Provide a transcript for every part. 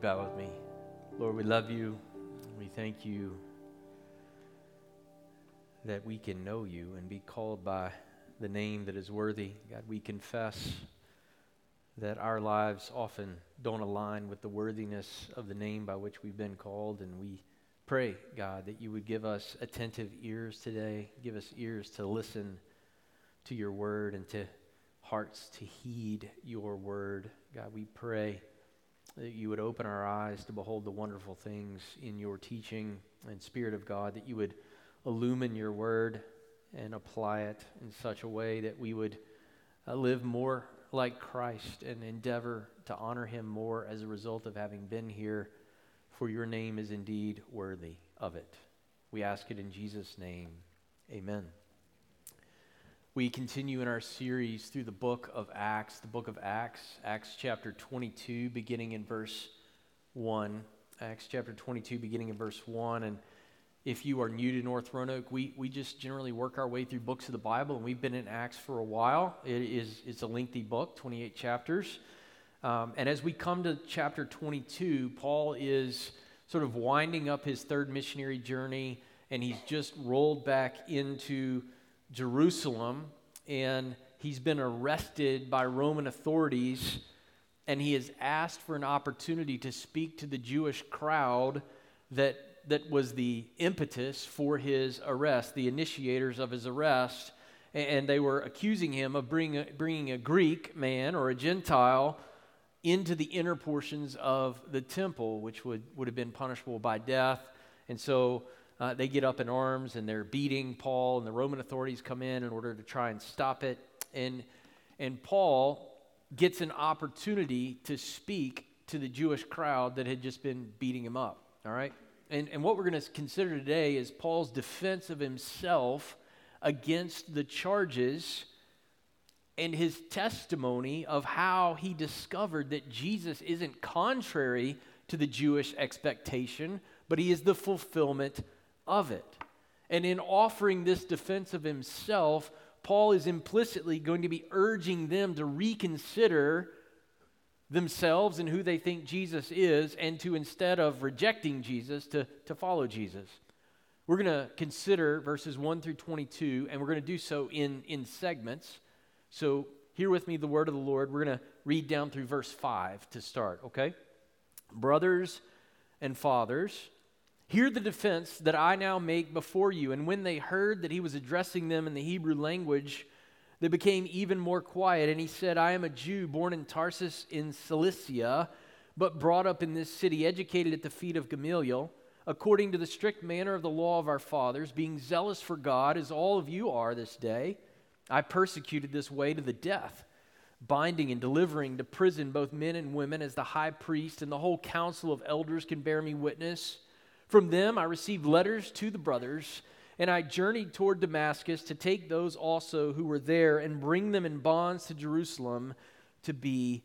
Bow with me? Lord, we love you. We thank you that we can know you and be called by the name that is worthy. God, we confess that our lives often don't align with the worthiness of the name by which we've been called, and we pray, God, that you would give us attentive ears today, give us ears to listen to your word and to hearts to heed your word. God, we pray that you would open our eyes to behold the wonderful things in your teaching and Spirit of God, that you would illumine your word and apply it in such a way that we would uh, live more like Christ and endeavor to honor him more as a result of having been here, for your name is indeed worthy of it. We ask it in Jesus' name. Amen. We continue in our series through the book of Acts, the book of Acts, Acts chapter 22, beginning in verse 1. Acts chapter 22, beginning in verse 1. And if you are new to North Roanoke, we, we just generally work our way through books of the Bible, and we've been in Acts for a while. It is, it's a lengthy book, 28 chapters. Um, and as we come to chapter 22, Paul is sort of winding up his third missionary journey, and he's just rolled back into Jerusalem, and he's been arrested by Roman authorities, and he has asked for an opportunity to speak to the Jewish crowd that, that was the impetus for his arrest, the initiators of his arrest. And they were accusing him of bringing a, bringing a Greek man or a Gentile into the inner portions of the temple, which would, would have been punishable by death. And so uh, they get up in arms and they're beating Paul, and the Roman authorities come in in order to try and stop it. And, and Paul gets an opportunity to speak to the Jewish crowd that had just been beating him up. All right? And, and what we're going to consider today is Paul's defense of himself against the charges and his testimony of how he discovered that Jesus isn't contrary to the Jewish expectation, but he is the fulfillment of it. And in offering this defense of himself, Paul is implicitly going to be urging them to reconsider themselves and who they think Jesus is, and to instead of rejecting Jesus, to, to follow Jesus. We're going to consider verses 1 through 22, and we're going to do so in, in segments. So, hear with me the word of the Lord. We're going to read down through verse 5 to start, okay? Brothers and fathers, Hear the defense that I now make before you. And when they heard that he was addressing them in the Hebrew language, they became even more quiet. And he said, I am a Jew born in Tarsus in Cilicia, but brought up in this city, educated at the feet of Gamaliel, according to the strict manner of the law of our fathers, being zealous for God, as all of you are this day. I persecuted this way to the death, binding and delivering to prison both men and women, as the high priest and the whole council of elders can bear me witness. From them I received letters to the brothers, and I journeyed toward Damascus to take those also who were there and bring them in bonds to Jerusalem to be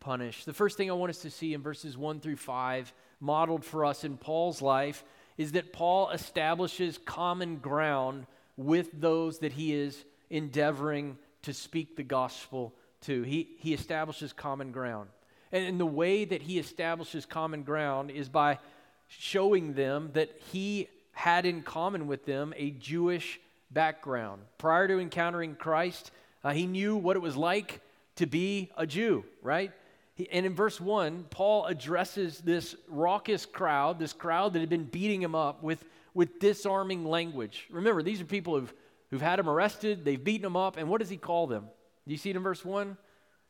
punished. The first thing I want us to see in verses 1 through 5, modeled for us in Paul's life, is that Paul establishes common ground with those that he is endeavoring to speak the gospel to. He, he establishes common ground. And, and the way that he establishes common ground is by showing them that he had in common with them a Jewish background. Prior to encountering Christ, uh, he knew what it was like to be a Jew, right? He, and in verse 1, Paul addresses this raucous crowd, this crowd that had been beating him up with, with disarming language. Remember, these are people who've, who've had him arrested, they've beaten him up, and what does he call them? Do you see it in verse 1?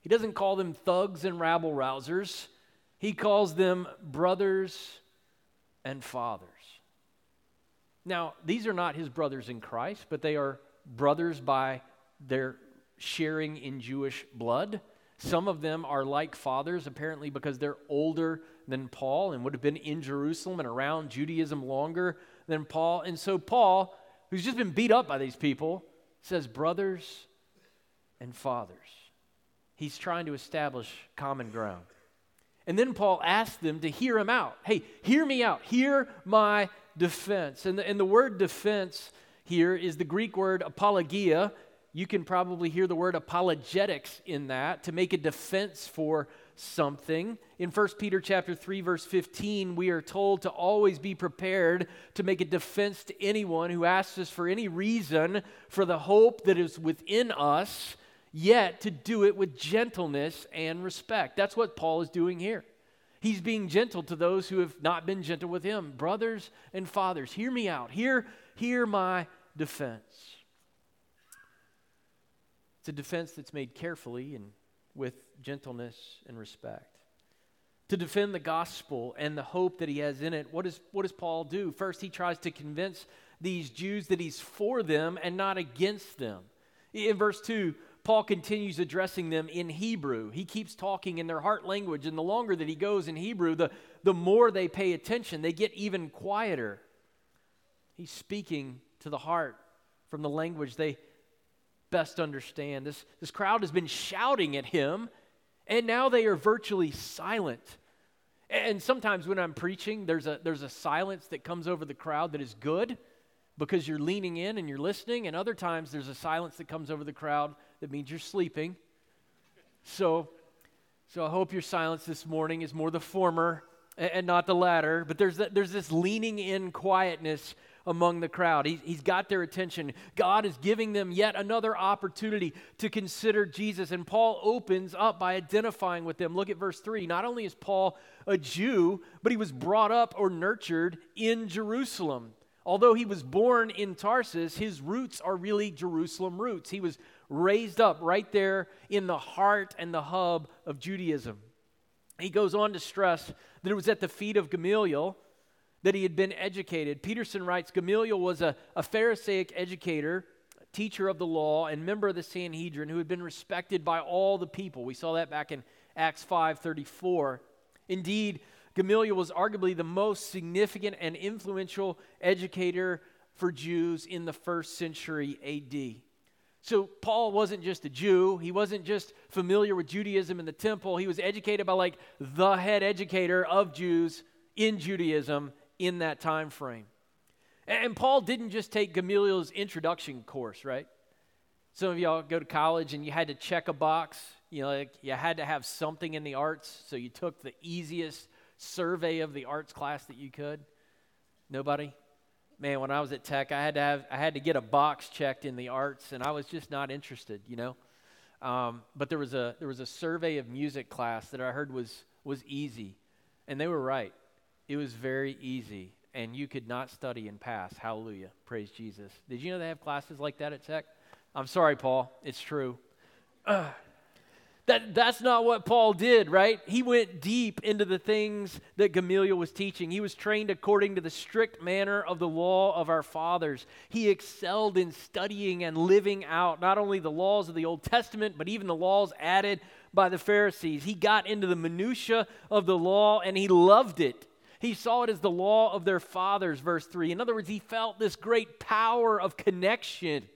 He doesn't call them thugs and rabble rousers, he calls them brothers and fathers. Now, these are not his brothers in Christ, but they are brothers by their sharing in Jewish blood. Some of them are like fathers, apparently, because they're older than Paul and would have been in Jerusalem and around Judaism longer than Paul. And so, Paul, who's just been beat up by these people, says, Brothers and fathers. He's trying to establish common ground. And then Paul asks them to hear him out. Hey, hear me out. Hear my defense. And the, and the word defense here is the Greek word apologia, you can probably hear the word apologetics in that to make a defense for something. In 1 Peter chapter 3 verse 15, we are told to always be prepared to make a defense to anyone who asks us for any reason for the hope that is within us, yet to do it with gentleness and respect. That's what Paul is doing here. He's being gentle to those who have not been gentle with him. Brothers and fathers, hear me out. Hear, hear my defense. It's a defense that's made carefully and with gentleness and respect. To defend the gospel and the hope that he has in it, what, is, what does Paul do? First, he tries to convince these Jews that he's for them and not against them. In verse 2, Paul continues addressing them in Hebrew. He keeps talking in their heart language, and the longer that he goes in Hebrew, the, the more they pay attention. They get even quieter. He's speaking to the heart from the language they best understand. This, this crowd has been shouting at him, and now they are virtually silent. And sometimes when I'm preaching, there's a, there's a silence that comes over the crowd that is good because you're leaning in and you're listening, and other times there's a silence that comes over the crowd that means you're sleeping. So, so I hope your silence this morning is more the former and, not the latter, but there's, there's this leaning in quietness among the crowd. He, he's got their attention. God is giving them yet another opportunity to consider Jesus. And Paul opens up by identifying with them. Look at verse 3. Not only is Paul a Jew, but he was brought up or nurtured in Jerusalem. Although he was born in Tarsus, his roots are really Jerusalem roots. He was raised up right there in the heart and the hub of Judaism. He goes on to stress that it was at the feet of Gamaliel that he had been educated. Peterson writes Gamaliel was a, a Pharisaic educator, teacher of the law, and member of the Sanhedrin who had been respected by all the people. We saw that back in Acts 5:34. Indeed, Gamaliel was arguably the most significant and influential educator for Jews in the first century AD. So, Paul wasn't just a Jew. He wasn't just familiar with Judaism and the temple. He was educated by, like, the head educator of Jews in Judaism in that time frame. And Paul didn't just take Gamaliel's introduction course, right? Some of y'all go to college and you had to check a box. You know, like you had to have something in the arts, so you took the easiest survey of the arts class that you could. Nobody? Man, when I was at Tech, I had to have I had to get a box checked in the arts, and I was just not interested, you know. Um, but there was a there was a survey of music class that I heard was was easy, and they were right. It was very easy, and you could not study and pass. Hallelujah. Praise Jesus. Did you know they have classes like that at Tech? I'm sorry, Paul. It's true. That, that's not what Paul did, right? He went deep into the things that Gamaliel was teaching. He was trained according to the strict manner of the law of our fathers. He excelled in studying and living out not only the laws of the Old Testament, but even the laws added by the Pharisees. He got into the minutiae of the law and he loved it. He saw it as the law of their fathers, verse 3. In other words, he felt this great power of connection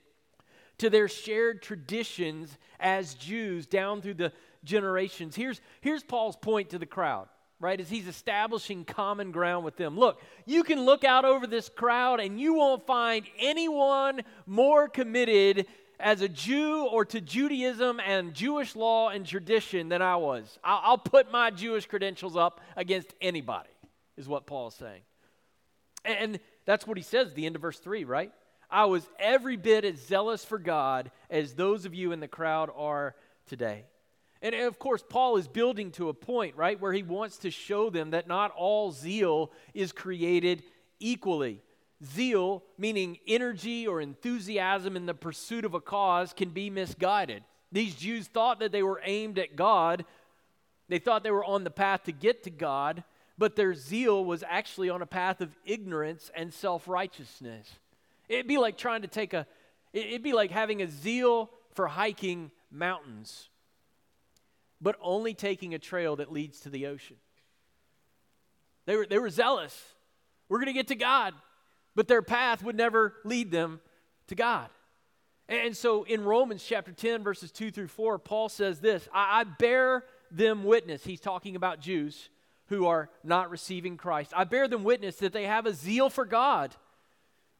to their shared traditions as Jews down through the generations. Here's, here's Paul's point to the crowd, right? As he's establishing common ground with them. Look, you can look out over this crowd and you won't find anyone more committed as a Jew or to Judaism and Jewish law and tradition than I was. I'll, I'll put my Jewish credentials up against anybody is what Paul is saying. And that's what he says at the end of verse 3, right? I was every bit as zealous for God as those of you in the crowd are today. And of course, Paul is building to a point, right, where he wants to show them that not all zeal is created equally. Zeal, meaning energy or enthusiasm in the pursuit of a cause, can be misguided. These Jews thought that they were aimed at God, they thought they were on the path to get to God, but their zeal was actually on a path of ignorance and self righteousness. It'd be like trying to take a, it'd be like having a zeal for hiking mountains, but only taking a trail that leads to the ocean. They were, they were zealous. We're going to get to God, but their path would never lead them to God. And so in Romans chapter 10, verses 2 through 4, Paul says this I, I bear them witness. He's talking about Jews who are not receiving Christ. I bear them witness that they have a zeal for God,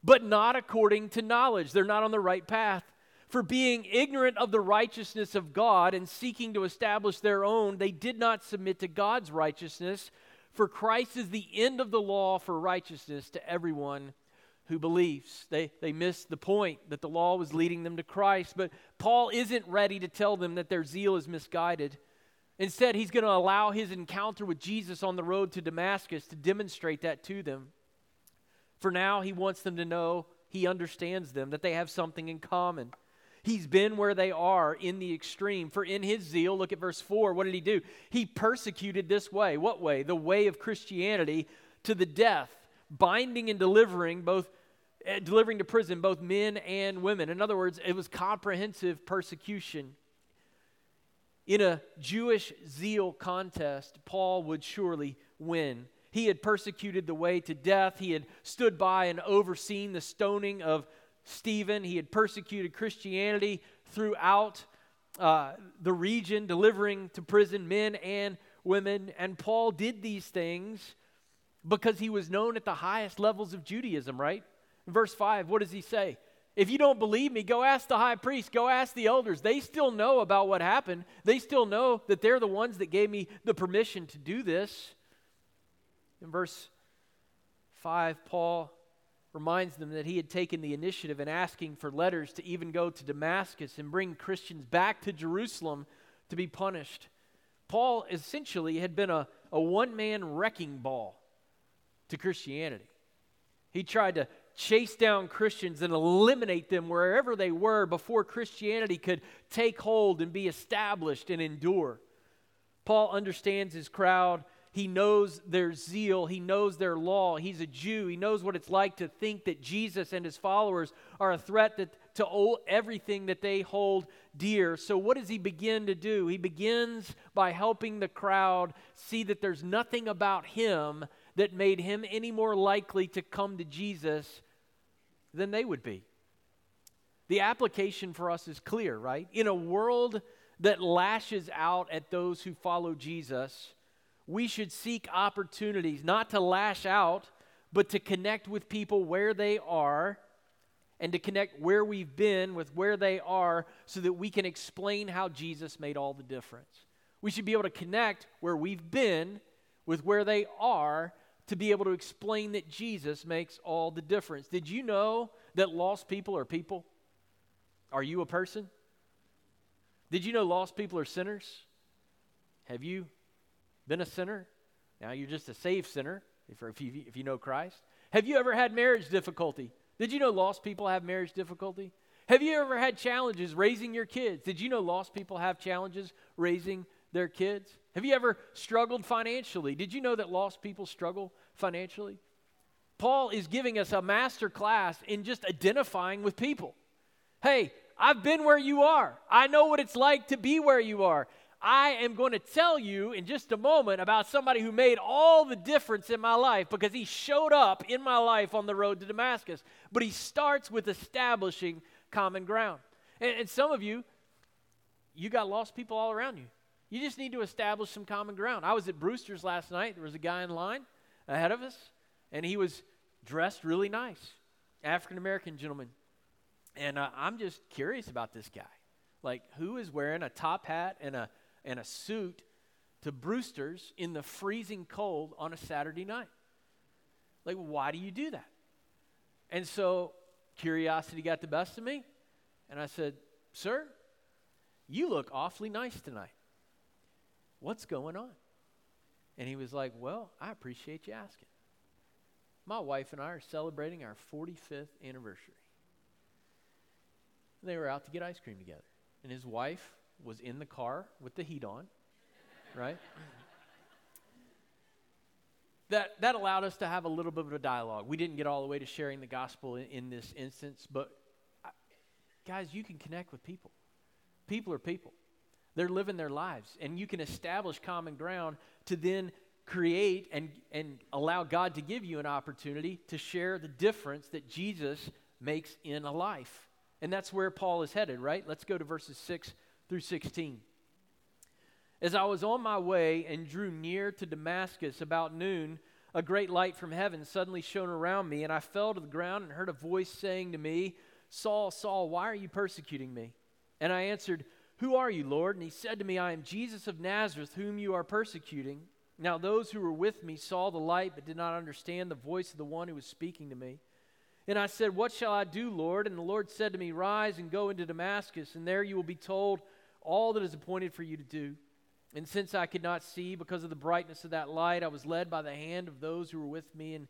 but not according to knowledge. They're not on the right path. For being ignorant of the righteousness of God and seeking to establish their own, they did not submit to God's righteousness. For Christ is the end of the law for righteousness to everyone who believes. They, they missed the point that the law was leading them to Christ, but Paul isn't ready to tell them that their zeal is misguided. Instead, he's going to allow his encounter with Jesus on the road to Damascus to demonstrate that to them. For now, he wants them to know he understands them, that they have something in common. He's been where they are in the extreme. For in his zeal, look at verse 4, what did he do? He persecuted this way. What way? The way of Christianity to the death, binding and delivering both uh, delivering to prison both men and women. In other words, it was comprehensive persecution. In a Jewish zeal contest, Paul would surely win. He had persecuted the way to death. He had stood by and overseen the stoning of Stephen. He had persecuted Christianity throughout uh, the region, delivering to prison men and women. And Paul did these things because he was known at the highest levels of Judaism, right? Verse 5, what does he say? If you don't believe me, go ask the high priest, go ask the elders. They still know about what happened. They still know that they're the ones that gave me the permission to do this. In verse 5, Paul reminds them that he had taken the initiative in asking for letters to even go to Damascus and bring Christians back to Jerusalem to be punished. Paul essentially had been a, a one man wrecking ball to Christianity. He tried to chase down Christians and eliminate them wherever they were before Christianity could take hold and be established and endure. Paul understands his crowd he knows their zeal. He knows their law. He's a Jew. He knows what it's like to think that Jesus and his followers are a threat that, to everything that they hold dear. So, what does he begin to do? He begins by helping the crowd see that there's nothing about him that made him any more likely to come to Jesus than they would be. The application for us is clear, right? In a world that lashes out at those who follow Jesus, we should seek opportunities not to lash out, but to connect with people where they are and to connect where we've been with where they are so that we can explain how Jesus made all the difference. We should be able to connect where we've been with where they are to be able to explain that Jesus makes all the difference. Did you know that lost people are people? Are you a person? Did you know lost people are sinners? Have you been a sinner. Now you're just a saved sinner if, if, you, if you know Christ. Have you ever had marriage difficulty? Did you know lost people have marriage difficulty? Have you ever had challenges raising your kids? Did you know lost people have challenges raising their kids? Have you ever struggled financially? Did you know that lost people struggle financially? Paul is giving us a master class in just identifying with people. Hey, I've been where you are. I know what it's like to be where you are. I am going to tell you in just a moment about somebody who made all the difference in my life because he showed up in my life on the road to Damascus. But he starts with establishing common ground. And, and some of you, you got lost people all around you. You just need to establish some common ground. I was at Brewster's last night. There was a guy in line ahead of us, and he was dressed really nice, African American gentleman. And uh, I'm just curious about this guy. Like, who is wearing a top hat and a and a suit to Brewster's in the freezing cold on a Saturday night. Like, why do you do that? And so curiosity got the best of me, and I said, Sir, you look awfully nice tonight. What's going on? And he was like, Well, I appreciate you asking. My wife and I are celebrating our 45th anniversary. And they were out to get ice cream together. And his wife was in the car with the heat on, right? that, that allowed us to have a little bit of a dialogue. We didn't get all the way to sharing the gospel in, in this instance, but I, guys, you can connect with people. People are people. They're living their lives. And you can establish common ground to then create and, and allow God to give you an opportunity to share the difference that Jesus makes in a life. And that's where Paul is headed, right? Let's go to verses 6 through 16. As I was on my way and drew near to Damascus about noon, a great light from heaven suddenly shone around me, and I fell to the ground and heard a voice saying to me, Saul, Saul, why are you persecuting me? And I answered, Who are you, Lord? And he said to me, I am Jesus of Nazareth, whom you are persecuting. Now those who were with me saw the light, but did not understand the voice of the one who was speaking to me. And I said, What shall I do, Lord? And the Lord said to me, Rise and go into Damascus, and there you will be told all that is appointed for you to do. And since I could not see because of the brightness of that light, I was led by the hand of those who were with me and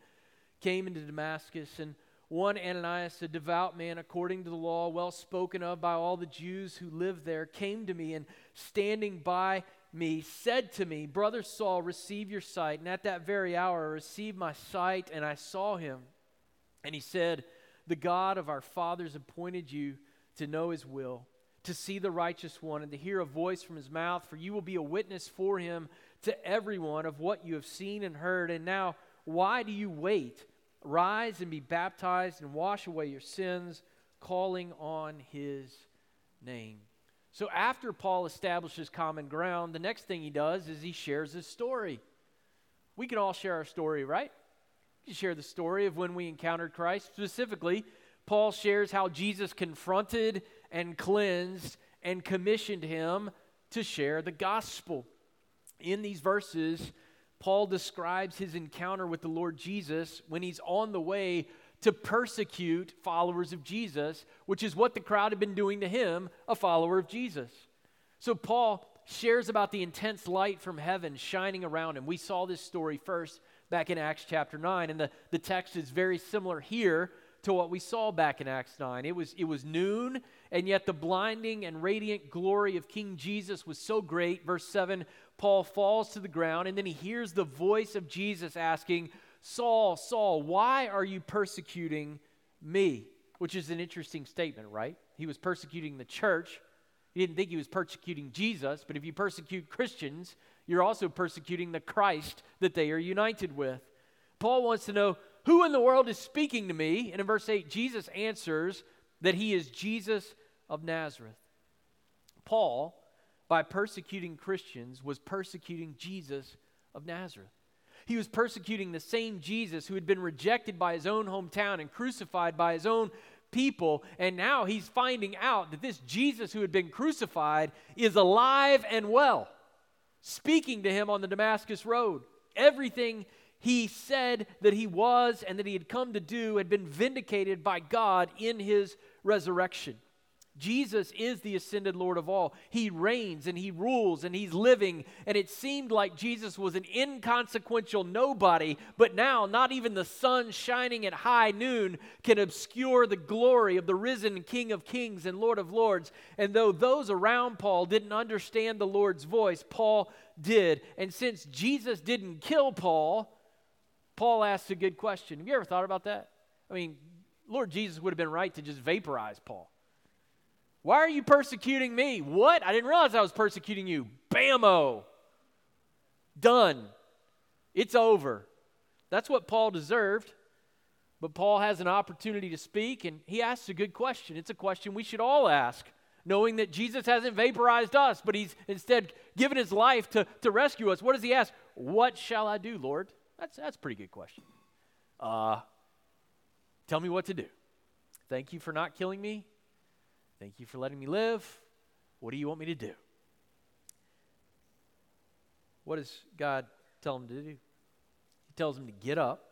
came into Damascus. And one Ananias, a devout man according to the law, well spoken of by all the Jews who lived there, came to me and standing by me said to me, Brother Saul, receive your sight. And at that very hour I received my sight and I saw him. And he said, The God of our fathers appointed you to know his will to see the righteous one and to hear a voice from his mouth, for you will be a witness for him to everyone of what you have seen and heard. And now, why do you wait? Rise and be baptized and wash away your sins, calling on his name. So, after Paul establishes common ground, the next thing he does is he shares his story. We can all share our story, right? We can share the story of when we encountered Christ. Specifically, Paul shares how Jesus confronted and cleansed and commissioned him to share the gospel. In these verses, Paul describes his encounter with the Lord Jesus when he's on the way to persecute followers of Jesus, which is what the crowd had been doing to him, a follower of Jesus. So Paul shares about the intense light from heaven shining around him. We saw this story first back in Acts chapter 9, and the, the text is very similar here to what we saw back in Acts 9. It was, it was noon, and yet the blinding and radiant glory of King Jesus was so great. Verse 7 Paul falls to the ground, and then he hears the voice of Jesus asking, Saul, Saul, why are you persecuting me? Which is an interesting statement, right? He was persecuting the church. He didn't think he was persecuting Jesus, but if you persecute Christians, you're also persecuting the Christ that they are united with. Paul wants to know who in the world is speaking to me? And in verse 8, Jesus answers that he is Jesus of Nazareth. Paul, by persecuting Christians, was persecuting Jesus of Nazareth. He was persecuting the same Jesus who had been rejected by his own hometown and crucified by his own people. And now he's finding out that this Jesus who had been crucified is alive and well, speaking to him on the Damascus Road. Everything he said that he was and that he had come to do had been vindicated by God in his resurrection. Jesus is the ascended Lord of all. He reigns and he rules and he's living. And it seemed like Jesus was an inconsequential nobody, but now not even the sun shining at high noon can obscure the glory of the risen King of kings and Lord of lords. And though those around Paul didn't understand the Lord's voice, Paul did. And since Jesus didn't kill Paul, Paul asks a good question. Have you ever thought about that? I mean, Lord Jesus would have been right to just vaporize Paul. Why are you persecuting me? What? I didn't realize I was persecuting you. Bammo. Done. It's over. That's what Paul deserved. But Paul has an opportunity to speak, and he asks a good question. It's a question we should all ask, knowing that Jesus hasn't vaporized us, but he's instead given his life to, to rescue us. What does he ask? What shall I do, Lord? That's, that's a pretty good question. Uh, tell me what to do. Thank you for not killing me. Thank you for letting me live. What do you want me to do? What does God tell him to do? He tells him to get up,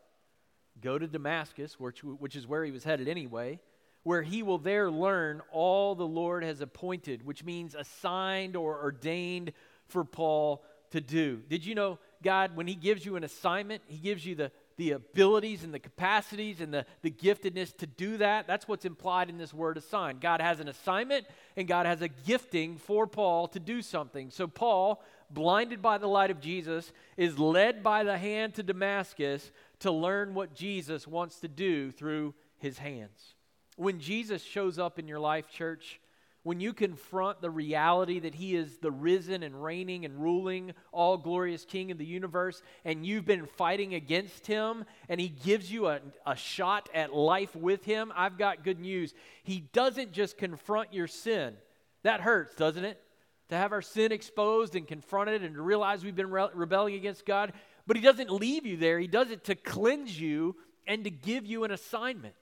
go to Damascus, which, which is where he was headed anyway, where he will there learn all the Lord has appointed, which means assigned or ordained for Paul to do. Did you know God, when He gives you an assignment, He gives you the, the abilities and the capacities and the, the giftedness to do that. That's what's implied in this word assigned. God has an assignment and God has a gifting for Paul to do something. So, Paul, blinded by the light of Jesus, is led by the hand to Damascus to learn what Jesus wants to do through his hands. When Jesus shows up in your life, church, when you confront the reality that He is the risen and reigning and ruling, all glorious King of the universe, and you've been fighting against Him, and He gives you a, a shot at life with Him, I've got good news. He doesn't just confront your sin. That hurts, doesn't it? To have our sin exposed and confronted and to realize we've been re- rebelling against God. But He doesn't leave you there, He does it to cleanse you and to give you an assignment.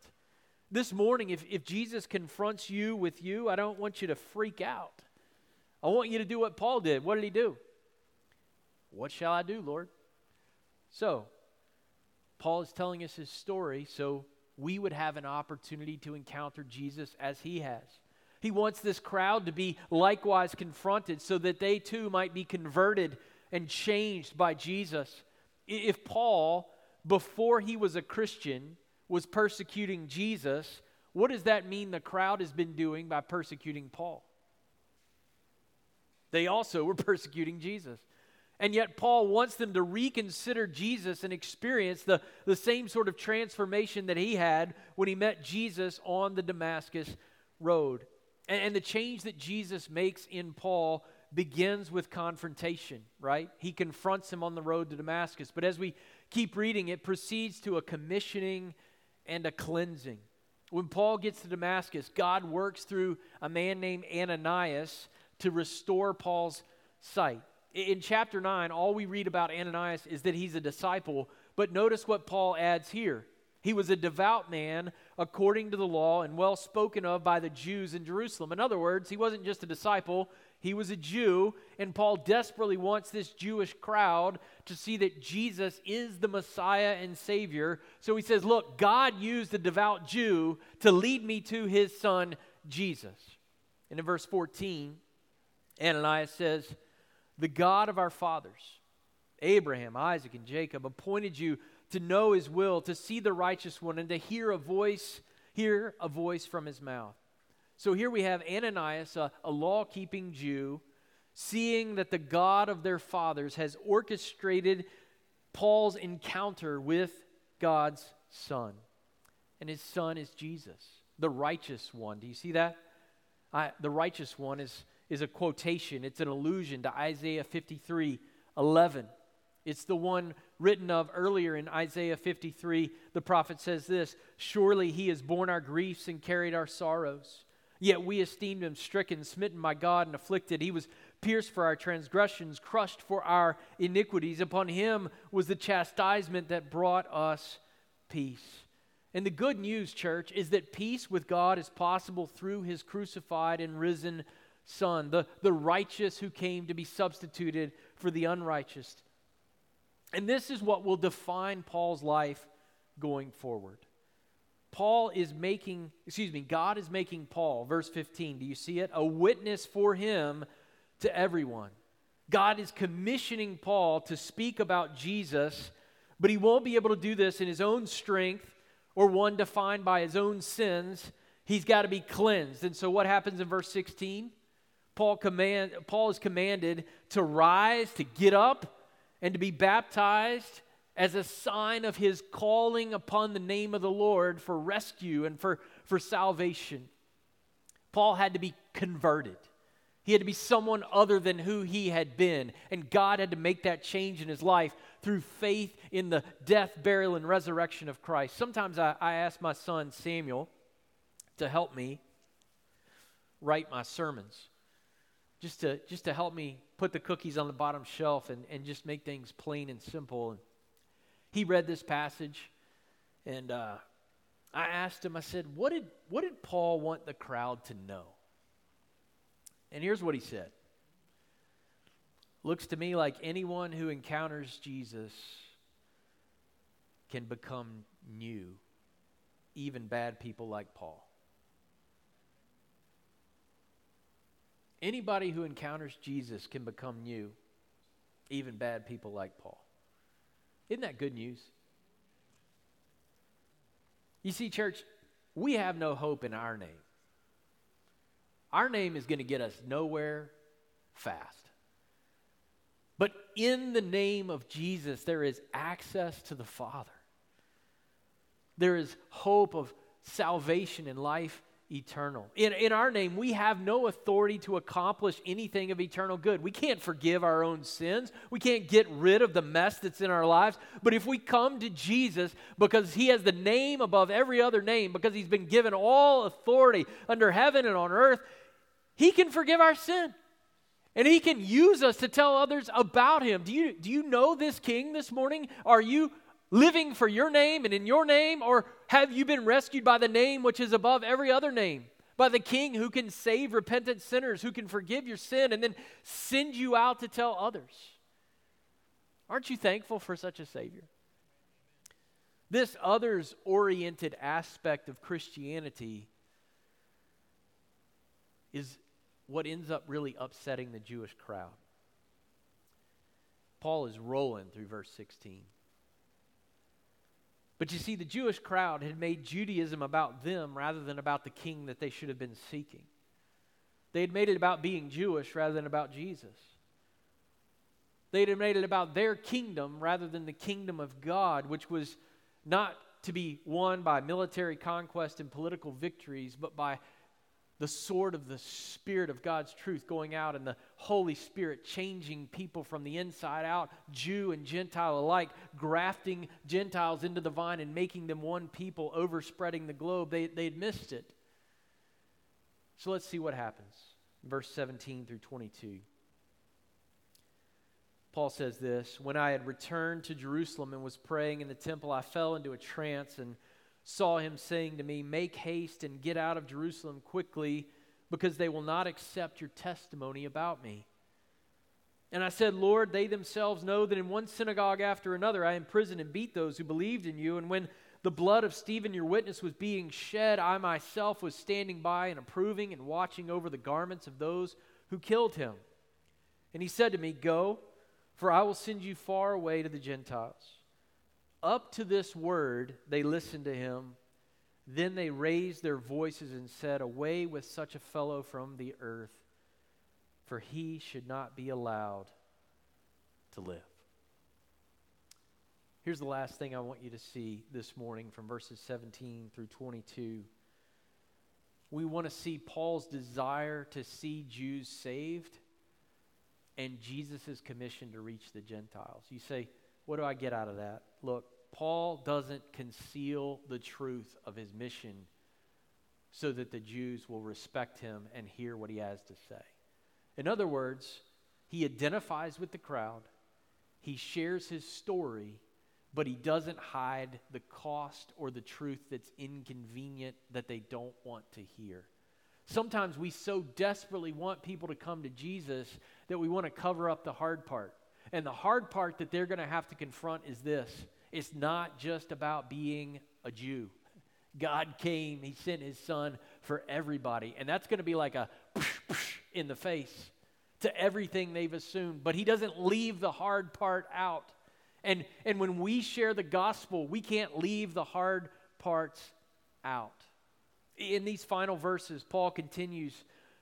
This morning, if, if Jesus confronts you with you, I don't want you to freak out. I want you to do what Paul did. What did he do? What shall I do, Lord? So, Paul is telling us his story so we would have an opportunity to encounter Jesus as he has. He wants this crowd to be likewise confronted so that they too might be converted and changed by Jesus. If Paul, before he was a Christian, was persecuting Jesus, what does that mean the crowd has been doing by persecuting Paul? They also were persecuting Jesus. And yet, Paul wants them to reconsider Jesus and experience the, the same sort of transformation that he had when he met Jesus on the Damascus road. And, and the change that Jesus makes in Paul begins with confrontation, right? He confronts him on the road to Damascus. But as we keep reading, it proceeds to a commissioning and a cleansing. When Paul gets to Damascus, God works through a man named Ananias to restore Paul's sight. In chapter 9, all we read about Ananias is that he's a disciple, but notice what Paul adds here. He was a devout man according to the law and well spoken of by the Jews in Jerusalem. In other words, he wasn't just a disciple, he was a Jew, and Paul desperately wants this Jewish crowd to see that Jesus is the Messiah and Savior. So he says, Look, God used a devout Jew to lead me to his son, Jesus. And in verse 14, Ananias says, The God of our fathers, Abraham, Isaac, and Jacob, appointed you to know his will, to see the righteous one, and to hear a voice, hear a voice from his mouth. So here we have Ananias, a, a law keeping Jew, seeing that the God of their fathers has orchestrated Paul's encounter with God's Son. And his Son is Jesus, the righteous one. Do you see that? I, the righteous one is, is a quotation, it's an allusion to Isaiah 53 11. It's the one written of earlier in Isaiah 53. The prophet says this Surely he has borne our griefs and carried our sorrows. Yet we esteemed him stricken, smitten by God, and afflicted. He was pierced for our transgressions, crushed for our iniquities. Upon him was the chastisement that brought us peace. And the good news, church, is that peace with God is possible through his crucified and risen Son, the, the righteous who came to be substituted for the unrighteous. And this is what will define Paul's life going forward. Paul is making, excuse me, God is making Paul, verse 15, do you see it? A witness for him to everyone. God is commissioning Paul to speak about Jesus, but he won't be able to do this in his own strength or one defined by his own sins. He's got to be cleansed. And so what happens in verse 16? Paul, command, Paul is commanded to rise, to get up, and to be baptized as a sign of his calling upon the name of the Lord for rescue and for, for salvation. Paul had to be converted. He had to be someone other than who he had been. And God had to make that change in his life through faith in the death, burial, and resurrection of Christ. Sometimes I, I ask my son Samuel to help me write my sermons, just to, just to help me put the cookies on the bottom shelf and, and just make things plain and simple. And he read this passage, and uh, I asked him, I said, what did, what did Paul want the crowd to know? And here's what he said Looks to me like anyone who encounters Jesus can become new, even bad people like Paul. Anybody who encounters Jesus can become new, even bad people like Paul. Isn't that good news? You see, church, we have no hope in our name. Our name is going to get us nowhere fast. But in the name of Jesus, there is access to the Father. There is hope of salvation and life eternal. In, in our name, we have no authority to accomplish anything of eternal good. We can't forgive our own sins. We can't get rid of the mess that's in our lives. But if we come to Jesus because he has the name above every other name, because he's been given all authority under heaven and on earth, he can forgive our sin. And he can use us to tell others about him. Do you, do you know this king this morning? Are you living for your name and in your name? Or have you been rescued by the name which is above every other name? By the king who can save repentant sinners, who can forgive your sin and then send you out to tell others? Aren't you thankful for such a Savior? This others oriented aspect of Christianity is what ends up really upsetting the Jewish crowd. Paul is rolling through verse 16. But you see, the Jewish crowd had made Judaism about them rather than about the king that they should have been seeking. They had made it about being Jewish rather than about Jesus. They had made it about their kingdom rather than the kingdom of God, which was not to be won by military conquest and political victories, but by the sword of the Spirit of God's truth going out and the Holy Spirit changing people from the inside out, Jew and Gentile alike, grafting Gentiles into the vine and making them one people, overspreading the globe. They, they had missed it. So let's see what happens. Verse 17 through 22. Paul says this When I had returned to Jerusalem and was praying in the temple, I fell into a trance and saw him saying to me, Make haste and get out of Jerusalem quickly, because they will not accept your testimony about me. And I said, Lord, they themselves know that in one synagogue after another I imprisoned and beat those who believed in you. And when the blood of Stephen, your witness, was being shed, I myself was standing by and approving and watching over the garments of those who killed him. And he said to me, Go, for I will send you far away to the Gentiles. Up to this word, they listened to him. Then they raised their voices and said, Away with such a fellow from the earth, for he should not be allowed to live. Here's the last thing I want you to see this morning from verses 17 through 22. We want to see Paul's desire to see Jews saved and Jesus' commission to reach the Gentiles. You say, what do I get out of that? Look, Paul doesn't conceal the truth of his mission so that the Jews will respect him and hear what he has to say. In other words, he identifies with the crowd, he shares his story, but he doesn't hide the cost or the truth that's inconvenient that they don't want to hear. Sometimes we so desperately want people to come to Jesus that we want to cover up the hard part. And the hard part that they're going to have to confront is this it's not just about being a Jew. God came, He sent His Son for everybody. And that's going to be like a in the face to everything they've assumed. But He doesn't leave the hard part out. And, and when we share the gospel, we can't leave the hard parts out. In these final verses, Paul continues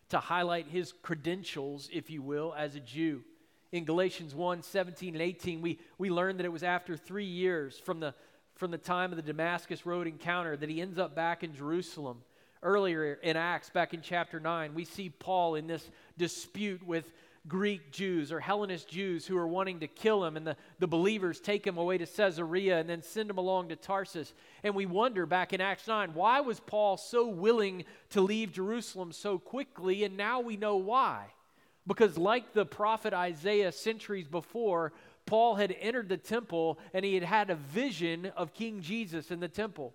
to highlight his credentials, if you will, as a Jew in Galatians 1 17 and 18, we, we learn that it was after three years from the, from the time of the Damascus Road encounter that he ends up back in Jerusalem. Earlier in Acts, back in chapter 9, we see Paul in this dispute with Greek Jews or Hellenist Jews who are wanting to kill him, and the, the believers take him away to Caesarea and then send him along to Tarsus. And we wonder back in Acts 9, why was Paul so willing to leave Jerusalem so quickly? And now we know why. Because, like the prophet Isaiah centuries before, Paul had entered the temple and he had had a vision of King Jesus in the temple.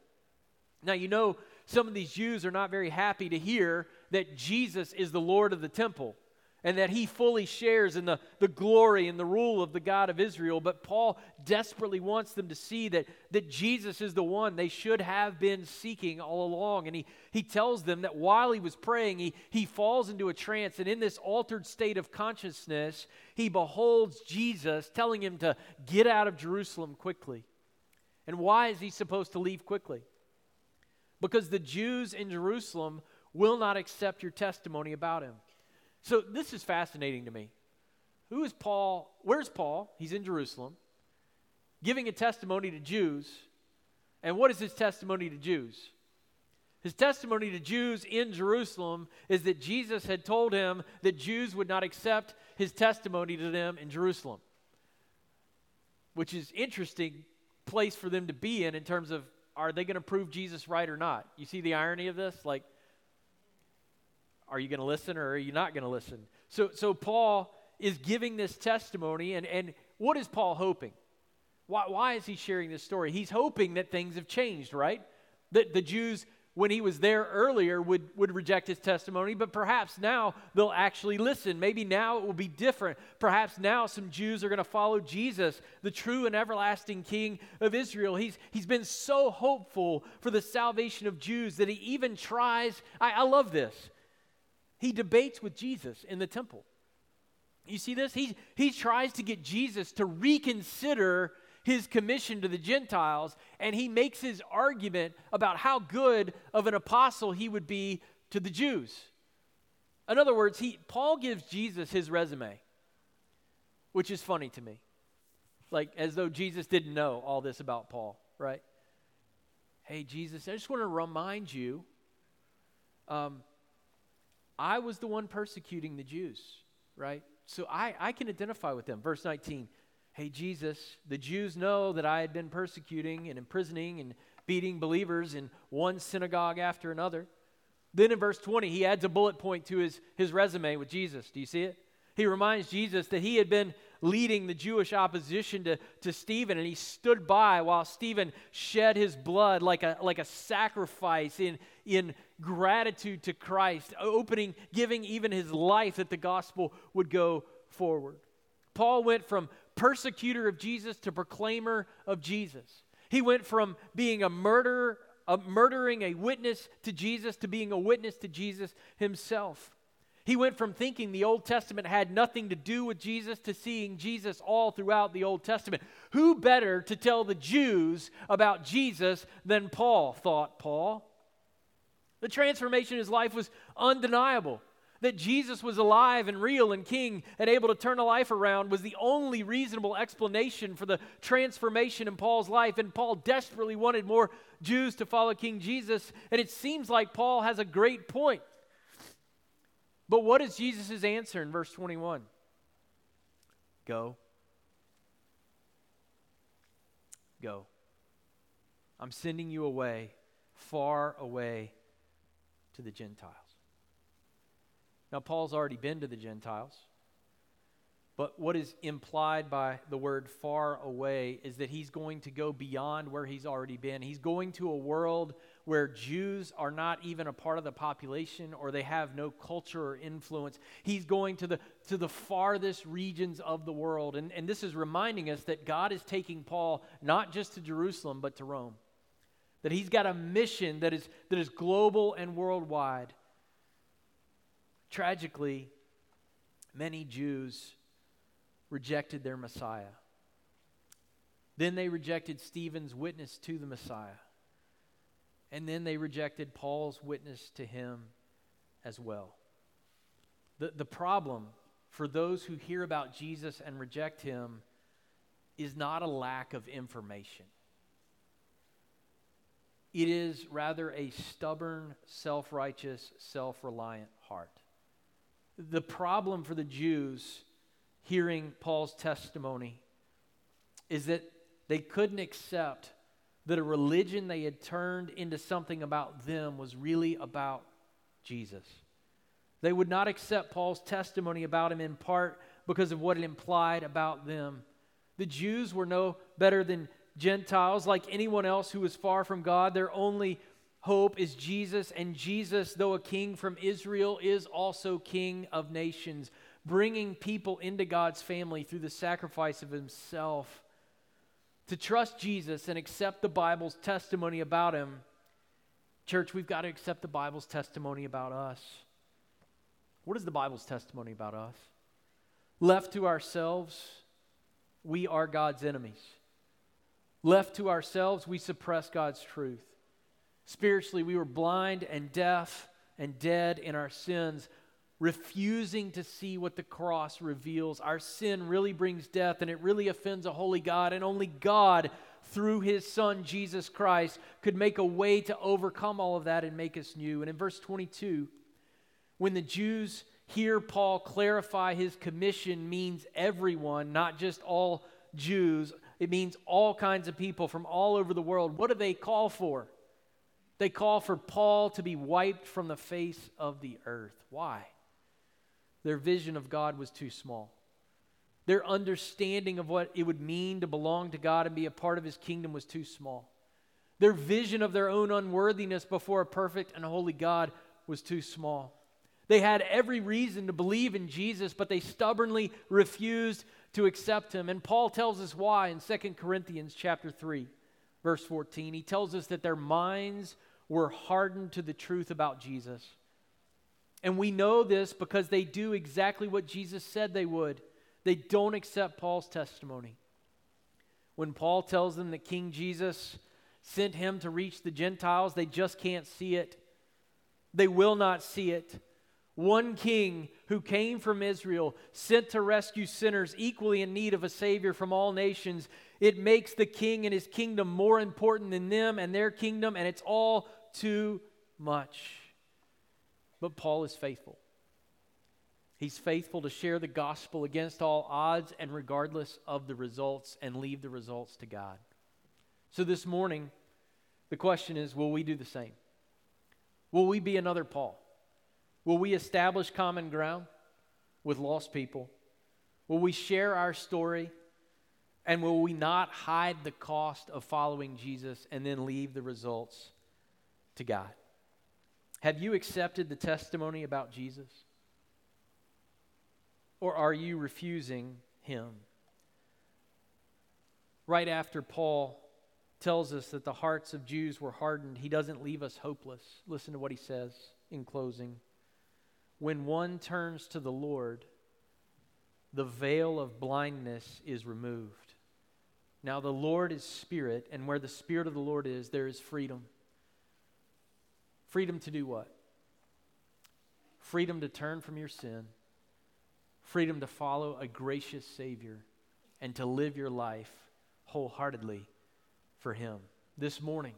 Now, you know, some of these Jews are not very happy to hear that Jesus is the Lord of the temple and that he fully shares in the, the glory and the rule of the God of Israel. But Paul desperately wants them to see that, that Jesus is the one they should have been seeking all along. And he, he tells them that while he was praying, he, he falls into a trance. And in this altered state of consciousness, he beholds Jesus telling him to get out of Jerusalem quickly. And why is he supposed to leave quickly? Because the Jews in Jerusalem will not accept your testimony about him. So this is fascinating to me. Who is Paul? Where's Paul? He's in Jerusalem, giving a testimony to Jews. And what is his testimony to Jews? His testimony to Jews in Jerusalem is that Jesus had told him that Jews would not accept his testimony to them in Jerusalem, which is interesting place for them to be in in terms of are they going to prove Jesus right or not? You see the irony of this? Like, are you going to listen or are you not going to listen? So, so Paul is giving this testimony, and, and what is Paul hoping? Why, why is he sharing this story? He's hoping that things have changed, right? That the Jews when he was there earlier would, would reject his testimony, but perhaps now they'll actually listen. Maybe now it will be different. Perhaps now some Jews are going to follow Jesus, the true and everlasting King of Israel. He's, he's been so hopeful for the salvation of Jews that he even tries. I, I love this. He debates with Jesus in the temple. You see this? He, he tries to get Jesus to reconsider his commission to the Gentiles, and he makes his argument about how good of an apostle he would be to the Jews. In other words, he, Paul gives Jesus his resume, which is funny to me. Like, as though Jesus didn't know all this about Paul, right? Hey, Jesus, I just want to remind you um, I was the one persecuting the Jews, right? So I, I can identify with them. Verse 19 Hey, Jesus, the Jews know that I had been persecuting and imprisoning and beating believers in one synagogue after another. Then in verse 20, he adds a bullet point to his, his resume with Jesus. Do you see it? He reminds Jesus that he had been leading the Jewish opposition to, to Stephen, and he stood by while Stephen shed his blood like a, like a sacrifice in, in gratitude to Christ, opening, giving even his life that the gospel would go forward. Paul went from persecutor of Jesus to proclaimer of Jesus. He went from being a murderer, a murdering a witness to Jesus to being a witness to Jesus himself. He went from thinking the Old Testament had nothing to do with Jesus to seeing Jesus all throughout the Old Testament. Who better to tell the Jews about Jesus than Paul, thought Paul? The transformation in his life was undeniable that Jesus was alive and real and king and able to turn a life around was the only reasonable explanation for the transformation in Paul's life. And Paul desperately wanted more Jews to follow King Jesus. And it seems like Paul has a great point. But what is Jesus' answer in verse 21? Go. Go. I'm sending you away, far away to the Gentiles. Now, Paul's already been to the Gentiles. But what is implied by the word far away is that he's going to go beyond where he's already been. He's going to a world where Jews are not even a part of the population or they have no culture or influence. He's going to the, to the farthest regions of the world. And, and this is reminding us that God is taking Paul not just to Jerusalem, but to Rome. That he's got a mission that is, that is global and worldwide. Tragically, many Jews rejected their Messiah. Then they rejected Stephen's witness to the Messiah. And then they rejected Paul's witness to him as well. The, the problem for those who hear about Jesus and reject him is not a lack of information. It is rather a stubborn, self righteous, self reliant heart. The problem for the Jews hearing Paul's testimony is that they couldn't accept that a religion they had turned into something about them was really about Jesus. They would not accept Paul's testimony about him in part because of what it implied about them. The Jews were no better than Gentiles, like anyone else who was far from God. Their only hope is Jesus, and Jesus, though a king from Israel, is also king of nations, bringing people into God's family through the sacrifice of himself. To trust Jesus and accept the Bible's testimony about him, church, we've got to accept the Bible's testimony about us. What is the Bible's testimony about us? Left to ourselves, we are God's enemies. Left to ourselves, we suppress God's truth. Spiritually, we were blind and deaf and dead in our sins. Refusing to see what the cross reveals. Our sin really brings death and it really offends a holy God, and only God, through his Son, Jesus Christ, could make a way to overcome all of that and make us new. And in verse 22, when the Jews hear Paul clarify his commission, means everyone, not just all Jews, it means all kinds of people from all over the world. What do they call for? They call for Paul to be wiped from the face of the earth. Why? Their vision of God was too small. Their understanding of what it would mean to belong to God and be a part of His kingdom was too small. Their vision of their own unworthiness before a perfect and holy God was too small. They had every reason to believe in Jesus, but they stubbornly refused to accept him. And Paul tells us why in 2 Corinthians chapter 3, verse 14. He tells us that their minds were hardened to the truth about Jesus. And we know this because they do exactly what Jesus said they would. They don't accept Paul's testimony. When Paul tells them that King Jesus sent him to reach the Gentiles, they just can't see it. They will not see it. One king who came from Israel, sent to rescue sinners equally in need of a Savior from all nations. It makes the king and his kingdom more important than them and their kingdom, and it's all too much. But Paul is faithful. He's faithful to share the gospel against all odds and regardless of the results and leave the results to God. So this morning, the question is will we do the same? Will we be another Paul? Will we establish common ground with lost people? Will we share our story? And will we not hide the cost of following Jesus and then leave the results to God? Have you accepted the testimony about Jesus? Or are you refusing him? Right after Paul tells us that the hearts of Jews were hardened, he doesn't leave us hopeless. Listen to what he says in closing when one turns to the Lord, the veil of blindness is removed. Now, the Lord is Spirit, and where the Spirit of the Lord is, there is freedom. Freedom to do what? Freedom to turn from your sin, freedom to follow a gracious Savior, and to live your life wholeheartedly for Him. This morning,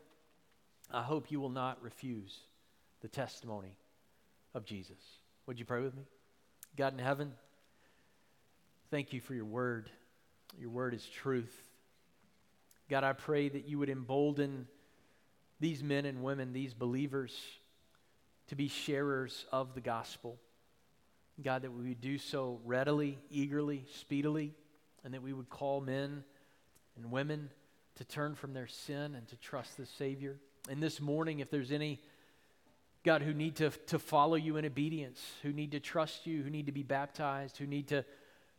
I hope you will not refuse the testimony of Jesus. Would you pray with me? God in heaven, thank you for your word. Your word is truth. God, I pray that you would embolden these men and women, these believers, to be sharers of the gospel. God, that we would do so readily, eagerly, speedily, and that we would call men and women to turn from their sin and to trust the Savior. And this morning, if there's any God, who need to, to follow you in obedience, who need to trust you, who need to be baptized, who need to,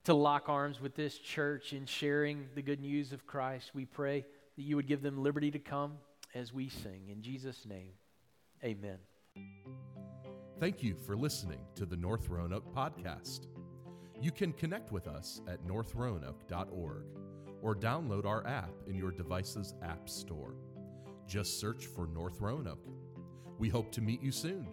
to lock arms with this church in sharing the good news of Christ. We pray that you would give them liberty to come as we sing. In Jesus' name, amen. Thank you for listening to the North Roanoke podcast. You can connect with us at northroanoke.org or download our app in your device's app store. Just search for North Roanoke we hope to meet you soon.